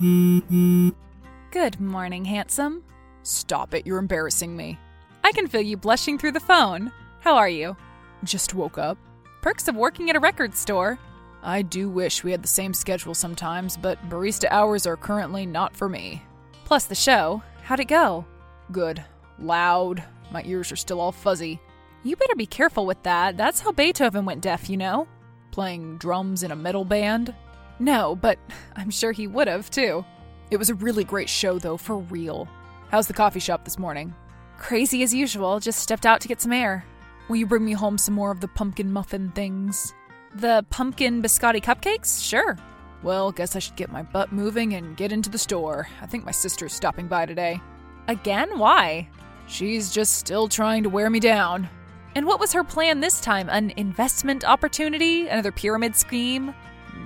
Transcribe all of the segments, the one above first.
Good morning, handsome. Stop it, you're embarrassing me. I can feel you blushing through the phone. How are you? Just woke up. Perks of working at a record store. I do wish we had the same schedule sometimes, but barista hours are currently not for me. Plus the show. How'd it go? Good. Loud. My ears are still all fuzzy. You better be careful with that. That's how Beethoven went deaf, you know? Playing drums in a metal band? No, but I'm sure he would have, too. It was a really great show, though, for real. How's the coffee shop this morning? Crazy as usual, just stepped out to get some air. Will you bring me home some more of the pumpkin muffin things? The pumpkin biscotti cupcakes? Sure. Well, guess I should get my butt moving and get into the store. I think my sister's stopping by today. Again? Why? She's just still trying to wear me down. And what was her plan this time? An investment opportunity? Another pyramid scheme?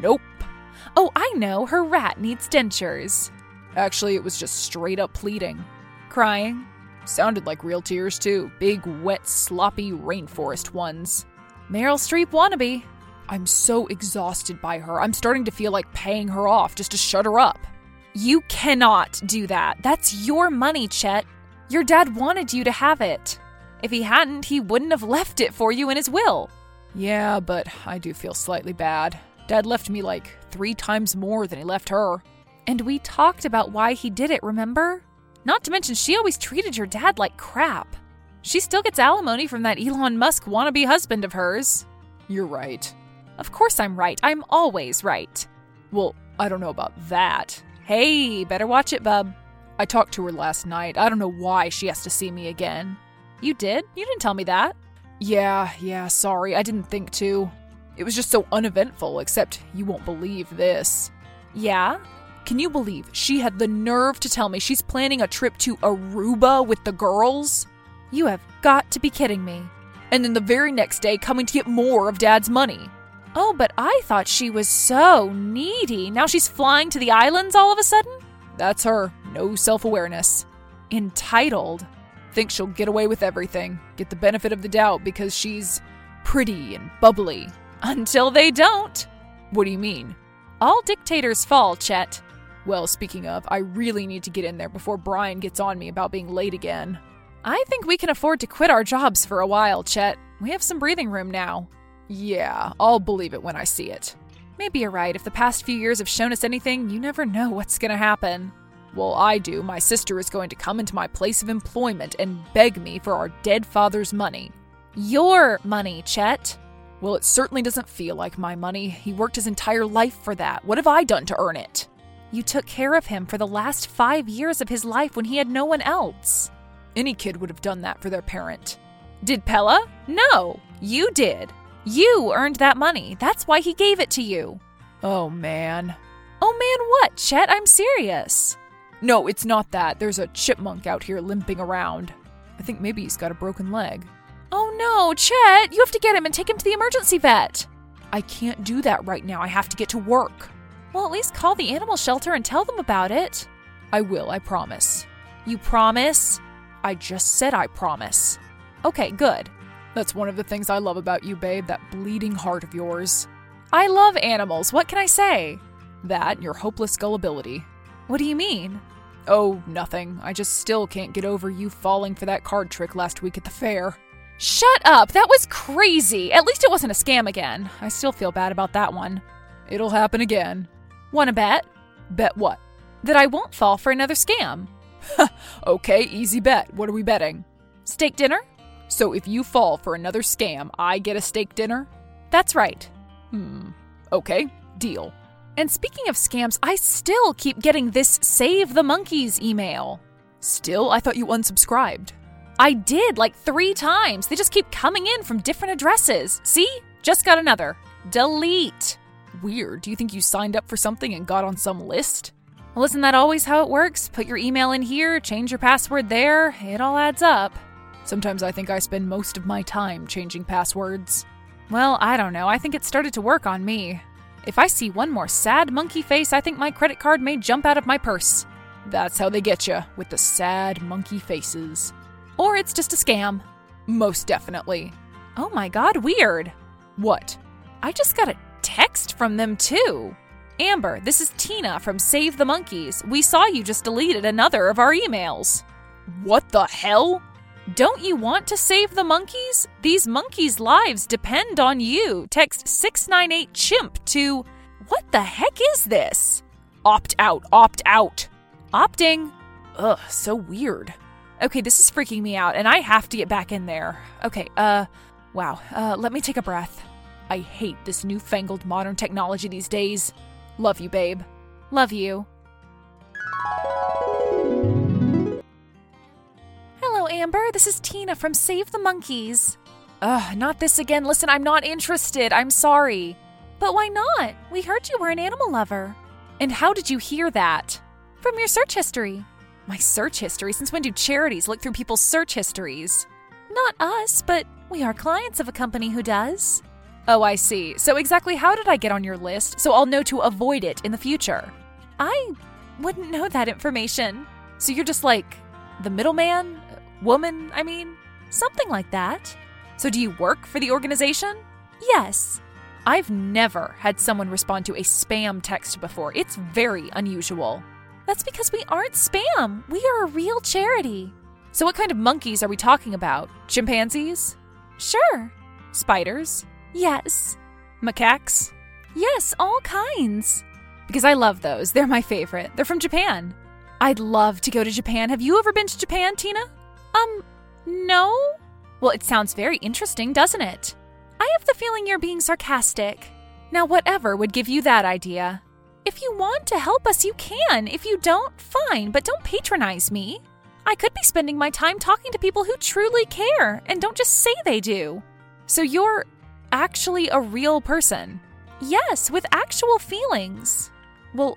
Nope. Oh, I know. Her rat needs dentures. Actually, it was just straight up pleading. Crying? Sounded like real tears, too. Big, wet, sloppy rainforest ones. Meryl Streep wannabe. I'm so exhausted by her. I'm starting to feel like paying her off just to shut her up. You cannot do that. That's your money, Chet. Your dad wanted you to have it. If he hadn't, he wouldn't have left it for you in his will. Yeah, but I do feel slightly bad. Dad left me like three times more than he left her. And we talked about why he did it, remember? Not to mention, she always treated your dad like crap. She still gets alimony from that Elon Musk wannabe husband of hers. You're right. Of course I'm right. I'm always right. Well, I don't know about that. Hey, better watch it, bub. I talked to her last night. I don't know why she has to see me again. You did? You didn't tell me that. Yeah, yeah, sorry. I didn't think to. It was just so uneventful, except you won't believe this. Yeah? Can you believe she had the nerve to tell me she's planning a trip to Aruba with the girls? You have got to be kidding me. And then the very next day coming to get more of Dad's money. Oh, but I thought she was so needy. Now she's flying to the islands all of a sudden? That's her. No self awareness. Entitled. Thinks she'll get away with everything, get the benefit of the doubt because she's pretty and bubbly. Until they don't. What do you mean? All dictators fall, Chet. Well, speaking of, I really need to get in there before Brian gets on me about being late again. I think we can afford to quit our jobs for a while, Chet. We have some breathing room now. Yeah, I'll believe it when I see it. Maybe you're right. If the past few years have shown us anything, you never know what's going to happen. Well, I do. My sister is going to come into my place of employment and beg me for our dead father's money. Your money, Chet. Well, it certainly doesn't feel like my money. He worked his entire life for that. What have I done to earn it? You took care of him for the last five years of his life when he had no one else. Any kid would have done that for their parent. Did Pela? No, you did. You earned that money. That's why he gave it to you. Oh, man. Oh, man, what, Chet? I'm serious. No, it's not that. There's a chipmunk out here limping around. I think maybe he's got a broken leg. Oh no, Chet! You have to get him and take him to the emergency vet. I can't do that right now. I have to get to work. Well, at least call the animal shelter and tell them about it. I will, I promise. You promise? I just said I promise. Okay, good. That's one of the things I love about you, babe, that bleeding heart of yours. I love animals. What can I say? That and your hopeless gullibility. What do you mean? Oh, nothing. I just still can't get over you falling for that card trick last week at the fair. Shut up! That was crazy! At least it wasn't a scam again. I still feel bad about that one. It'll happen again. Wanna bet? Bet what? That I won't fall for another scam. okay, easy bet. What are we betting? Steak dinner? So if you fall for another scam, I get a steak dinner? That's right. Hmm. Okay, deal. And speaking of scams, I still keep getting this Save the Monkeys email. Still? I thought you unsubscribed. I did like three times. They just keep coming in from different addresses. See? Just got another. Delete. Weird. Do you think you signed up for something and got on some list? Well, isn't that always how it works? Put your email in here, change your password there, it all adds up. Sometimes I think I spend most of my time changing passwords. Well, I don't know. I think it started to work on me. If I see one more sad monkey face, I think my credit card may jump out of my purse. That's how they get you, with the sad monkey faces. Or it's just a scam. Most definitely. Oh my god, weird. What? I just got a text from them too. Amber, this is Tina from Save the Monkeys. We saw you just deleted another of our emails. What the hell? Don't you want to save the monkeys? These monkeys' lives depend on you. Text 698 chimp to. What the heck is this? Opt out, opt out. Opting. Ugh, so weird. Okay, this is freaking me out, and I have to get back in there. Okay, uh, wow. Uh, let me take a breath. I hate this newfangled modern technology these days. Love you, babe. Love you. Hello, Amber. This is Tina from Save the Monkeys. Ugh, not this again. Listen, I'm not interested. I'm sorry. But why not? We heard you were an animal lover. And how did you hear that? From your search history. My search history? Since when do charities look through people's search histories? Not us, but we are clients of a company who does. Oh, I see. So, exactly how did I get on your list so I'll know to avoid it in the future? I wouldn't know that information. So, you're just like the middleman? Woman, I mean? Something like that. So, do you work for the organization? Yes. I've never had someone respond to a spam text before. It's very unusual. That's because we aren't spam. We are a real charity. So, what kind of monkeys are we talking about? Chimpanzees? Sure. Spiders? Yes. Macaques? Yes, all kinds. Because I love those. They're my favorite. They're from Japan. I'd love to go to Japan. Have you ever been to Japan, Tina? Um, no. Well, it sounds very interesting, doesn't it? I have the feeling you're being sarcastic. Now, whatever would give you that idea? If you want to help us, you can. If you don't, fine, but don't patronize me. I could be spending my time talking to people who truly care and don't just say they do. So you're actually a real person? Yes, with actual feelings. Well,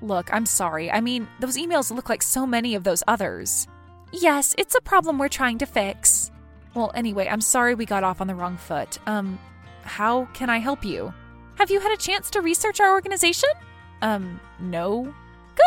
look, I'm sorry. I mean, those emails look like so many of those others. Yes, it's a problem we're trying to fix. Well, anyway, I'm sorry we got off on the wrong foot. Um, how can I help you? Have you had a chance to research our organization? Um, no.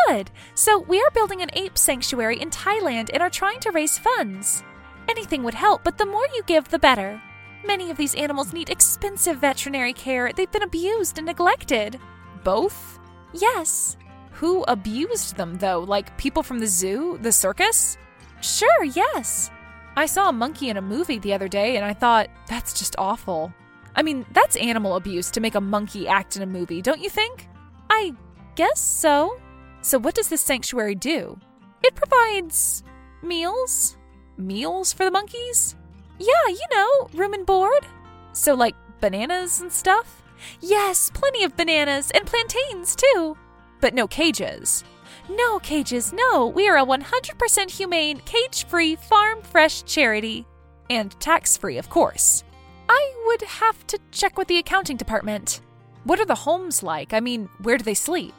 Good. So, we are building an ape sanctuary in Thailand and are trying to raise funds. Anything would help, but the more you give, the better. Many of these animals need expensive veterinary care. They've been abused and neglected. Both? Yes. Who abused them, though? Like people from the zoo? The circus? Sure, yes. I saw a monkey in a movie the other day and I thought, that's just awful. I mean, that's animal abuse to make a monkey act in a movie, don't you think? I guess so. So, what does this sanctuary do? It provides meals. Meals for the monkeys? Yeah, you know, room and board. So, like bananas and stuff? Yes, plenty of bananas and plantains, too. But no cages. No cages, no. We are a 100% humane, cage free, farm fresh charity. And tax free, of course. I would have to check with the accounting department. What are the homes like? I mean, where do they sleep?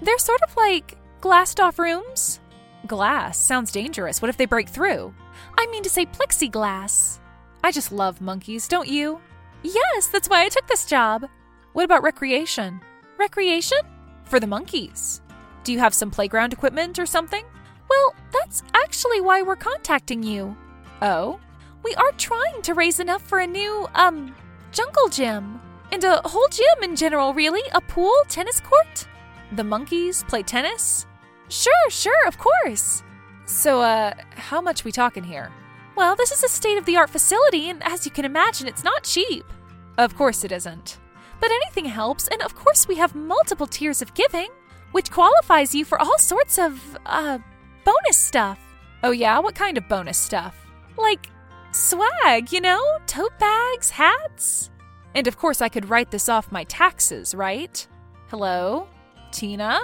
They're sort of like glassed off rooms. Glass sounds dangerous. What if they break through? I mean to say plexiglass. I just love monkeys, don't you? Yes, that's why I took this job. What about recreation? Recreation? For the monkeys. Do you have some playground equipment or something? Well, that's actually why we're contacting you. Oh? We are trying to raise enough for a new, um, jungle gym. And a whole gym in general, really. A pool, tennis court. The monkeys play tennis? Sure, sure, of course. So, uh, how much we talking here? Well, this is a state of the art facility, and as you can imagine, it's not cheap. Of course it isn't. But anything helps, and of course, we have multiple tiers of giving, which qualifies you for all sorts of, uh, bonus stuff. Oh, yeah? What kind of bonus stuff? Like swag, you know? Tote bags, hats. And of course, I could write this off my taxes, right? Hello? Tina?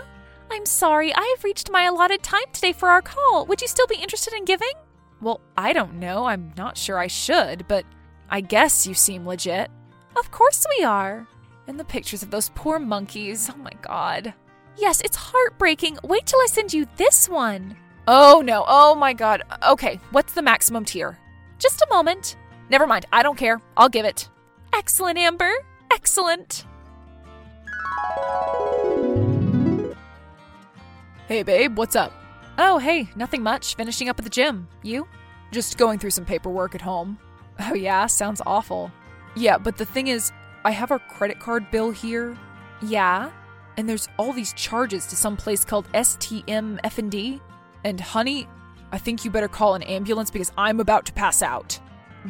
I'm sorry, I have reached my allotted time today for our call. Would you still be interested in giving? Well, I don't know. I'm not sure I should, but I guess you seem legit. Of course we are. And the pictures of those poor monkeys. Oh my god. Yes, it's heartbreaking. Wait till I send you this one. Oh no. Oh my god. Okay, what's the maximum tier? Just a moment. Never mind. I don't care. I'll give it. Excellent, Amber. Excellent. Hey, babe, what's up? Oh, hey, nothing much. Finishing up at the gym. You? Just going through some paperwork at home. Oh, yeah, sounds awful. Yeah, but the thing is, I have our credit card bill here. Yeah? And there's all these charges to some place called STM F&D. And honey, I think you better call an ambulance because I'm about to pass out.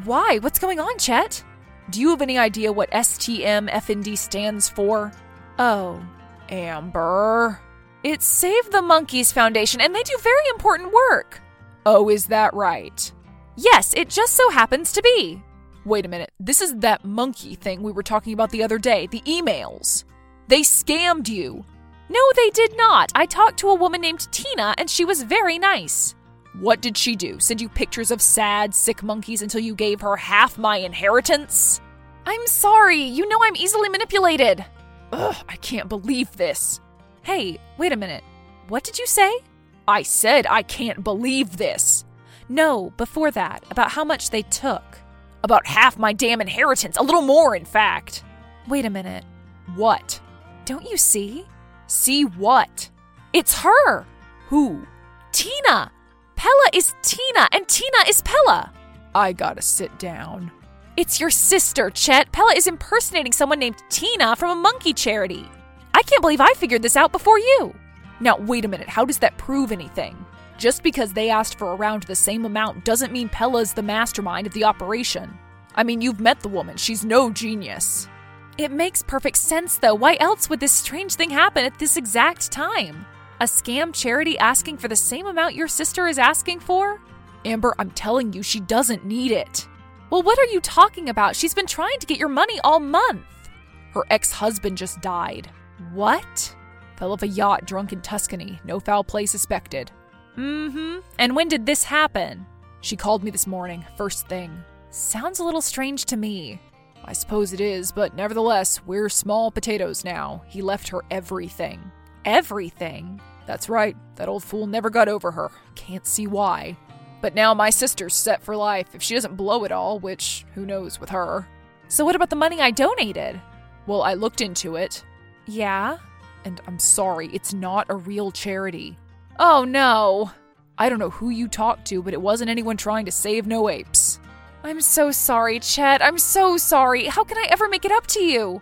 Why? What's going on, Chet? Do you have any idea what STM F&D stands for? Oh, Amber. It's Save the Monkeys Foundation, and they do very important work. Oh, is that right? Yes, it just so happens to be. Wait a minute. This is that monkey thing we were talking about the other day, the emails. They scammed you. No, they did not. I talked to a woman named Tina, and she was very nice. What did she do? Send you pictures of sad, sick monkeys until you gave her half my inheritance? I'm sorry. You know I'm easily manipulated. Ugh, I can't believe this. Hey, wait a minute. What did you say? I said I can't believe this. No, before that, about how much they took. About half my damn inheritance, a little more, in fact. Wait a minute. What? Don't you see? See what? It's her! Who? Tina! Pela is Tina, and Tina is Pela! I gotta sit down. It's your sister, Chet. Pela is impersonating someone named Tina from a monkey charity. I can't believe I figured this out before you. Now, wait a minute, how does that prove anything? Just because they asked for around the same amount doesn't mean Pela's the mastermind of the operation. I mean, you've met the woman, she's no genius. It makes perfect sense, though. Why else would this strange thing happen at this exact time? A scam charity asking for the same amount your sister is asking for? Amber, I'm telling you, she doesn't need it. Well, what are you talking about? She's been trying to get your money all month. Her ex husband just died. What? Fell off a yacht drunk in Tuscany. No foul play suspected. Mm hmm. And when did this happen? She called me this morning, first thing. Sounds a little strange to me. I suppose it is, but nevertheless, we're small potatoes now. He left her everything. Everything? That's right. That old fool never got over her. Can't see why. But now my sister's set for life if she doesn't blow it all, which who knows with her. So, what about the money I donated? Well, I looked into it. Yeah? And I'm sorry, it's not a real charity. Oh no! I don't know who you talked to, but it wasn't anyone trying to save no apes. I'm so sorry, Chet. I'm so sorry. How can I ever make it up to you?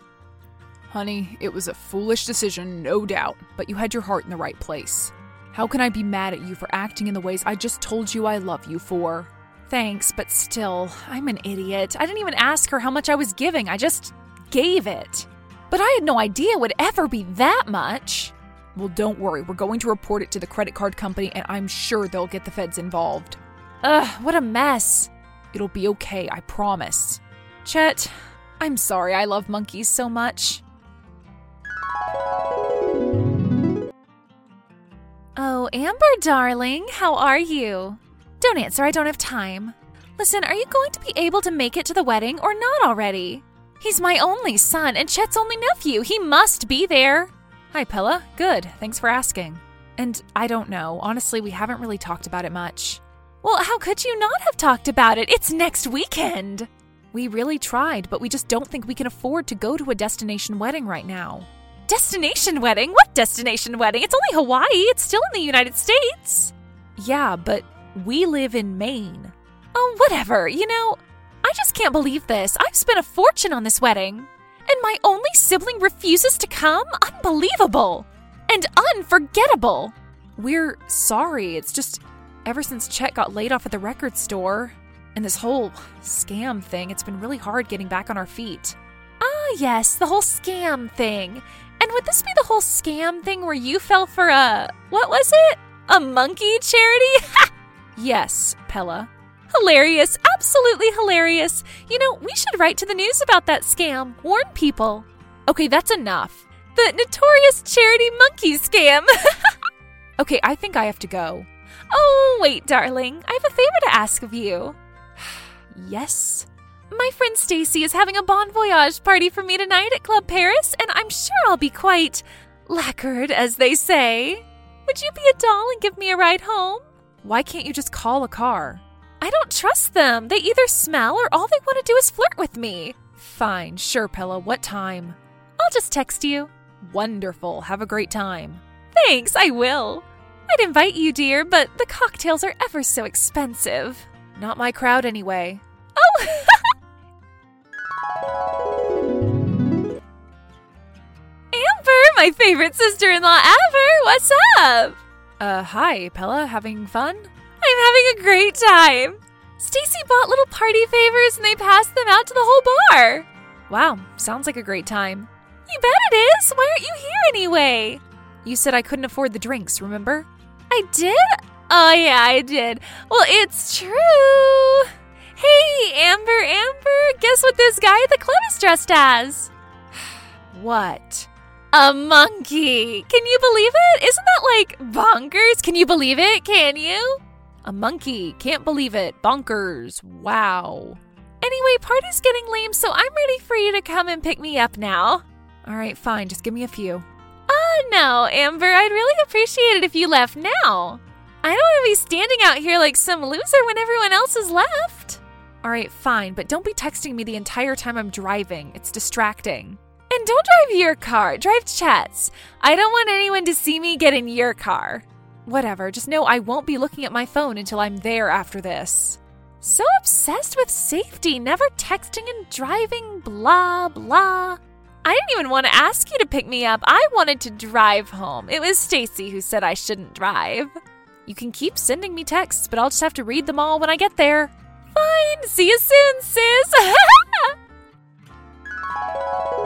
Honey, it was a foolish decision, no doubt, but you had your heart in the right place. How can I be mad at you for acting in the ways I just told you I love you for? Thanks, but still, I'm an idiot. I didn't even ask her how much I was giving, I just gave it. But I had no idea it would ever be that much. Well, don't worry, we're going to report it to the credit card company, and I'm sure they'll get the feds involved. Ugh, what a mess. It'll be okay, I promise. Chet, I'm sorry I love monkeys so much. Oh, Amber, darling, how are you? Don't answer, I don't have time. Listen, are you going to be able to make it to the wedding or not already? He's my only son and Chet's only nephew. He must be there. Hi, Pela. Good. Thanks for asking. And I don't know. Honestly, we haven't really talked about it much. Well, how could you not have talked about it? It's next weekend. We really tried, but we just don't think we can afford to go to a destination wedding right now. Destination wedding? What destination wedding? It's only Hawaii. It's still in the United States. Yeah, but we live in Maine. Oh, whatever. You know, I just can't believe this. I've spent a fortune on this wedding. And my only sibling refuses to come? Unbelievable. And unforgettable. We're sorry. It's just ever since Chet got laid off at the record store and this whole scam thing, it's been really hard getting back on our feet. Ah, yes, the whole scam thing. And would this be the whole scam thing where you fell for a. what was it? A monkey charity? yes, Pela. Hilarious, absolutely hilarious. You know, we should write to the news about that scam, warn people. Okay, that's enough. The notorious charity monkey scam. okay, I think I have to go. Oh, wait, darling. I have a favor to ask of you. yes? My friend Stacy is having a bon voyage party for me tonight at Club Paris, and I'm sure I'll be quite lacquered, as they say. Would you be a doll and give me a ride home? Why can't you just call a car? I don't trust them. They either smell or all they want to do is flirt with me. Fine, sure, Pela. What time? I'll just text you. Wonderful. Have a great time. Thanks, I will. I'd invite you, dear, but the cocktails are ever so expensive. Not my crowd, anyway. Oh! my favorite sister in law ever. What's up? Uh, hi, Pela. Having fun? I'm having a great time. Stacy bought little party favors and they passed them out to the whole bar. Wow, sounds like a great time. You bet it is. Why aren't you here anyway? You said I couldn't afford the drinks, remember? I did? Oh, yeah, I did. Well, it's true. Hey, Amber, Amber, guess what this guy at the club is dressed as? What? A monkey. Can you believe it? Isn't that like bonkers? Can you believe it? Can you? A monkey. Can't believe it. Bonkers. Wow. Anyway, party's getting lame, so I'm ready for you to come and pick me up now. All right, fine. Just give me a few. Oh, no, Amber. I'd really appreciate it if you left now. I don't want to be standing out here like some loser when everyone else has left. All right, fine, but don't be texting me the entire time I'm driving. It's distracting. And don't drive your car, drive Chet's. I don't want anyone to see me get in your car. Whatever, just know I won't be looking at my phone until I'm there after this. So obsessed with safety, never texting and driving, blah, blah. I didn't even want to ask you to pick me up. I wanted to drive home. It was Stacy who said I shouldn't drive. You can keep sending me texts, but I'll just have to read them all when I get there. Fine. See you soon, sis.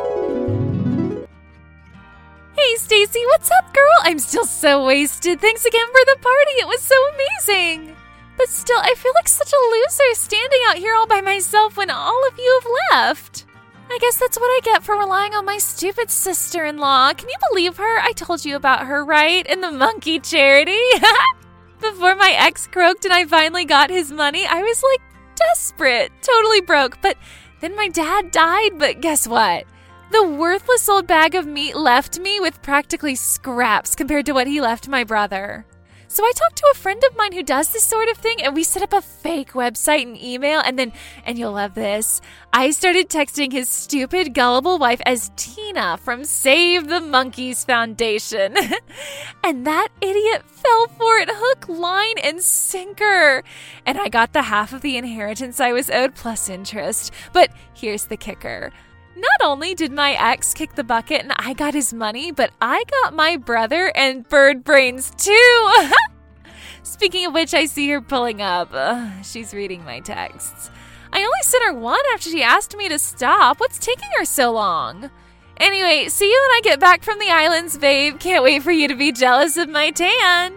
hey, Stacy, what's up, girl? I'm still so wasted. Thanks again for the party. It was so amazing. But still, I feel like such a loser standing out here all by myself when all of you have left. I guess that's what I get for relying on my stupid sister in law. Can you believe her? I told you about her, right? In the monkey charity. Before my ex croaked and I finally got his money, I was like desperate, totally broke. But then my dad died. But guess what? The worthless old bag of meat left me with practically scraps compared to what he left my brother. So I talked to a friend of mine who does this sort of thing, and we set up a fake website and email. And then, and you'll love this, I started texting his stupid, gullible wife as Tina from Save the Monkeys Foundation. and that idiot fell for it hook, line, and sinker. And I got the half of the inheritance I was owed plus interest. But here's the kicker. Not only did my ex kick the bucket and I got his money, but I got my brother and bird brains too. Speaking of which, I see her pulling up. she's reading my texts. I only sent her one after she asked me to stop. What's taking her so long? Anyway, see you when I get back from the islands, babe. Can't wait for you to be jealous of my tan.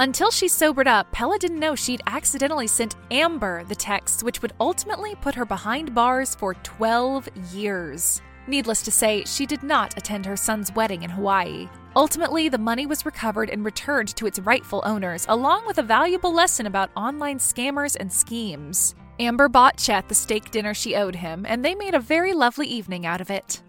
Until she sobered up, Pela didn't know she'd accidentally sent Amber the text, which would ultimately put her behind bars for 12 years. Needless to say, she did not attend her son's wedding in Hawaii. Ultimately, the money was recovered and returned to its rightful owners, along with a valuable lesson about online scammers and schemes. Amber bought Chet the steak dinner she owed him, and they made a very lovely evening out of it.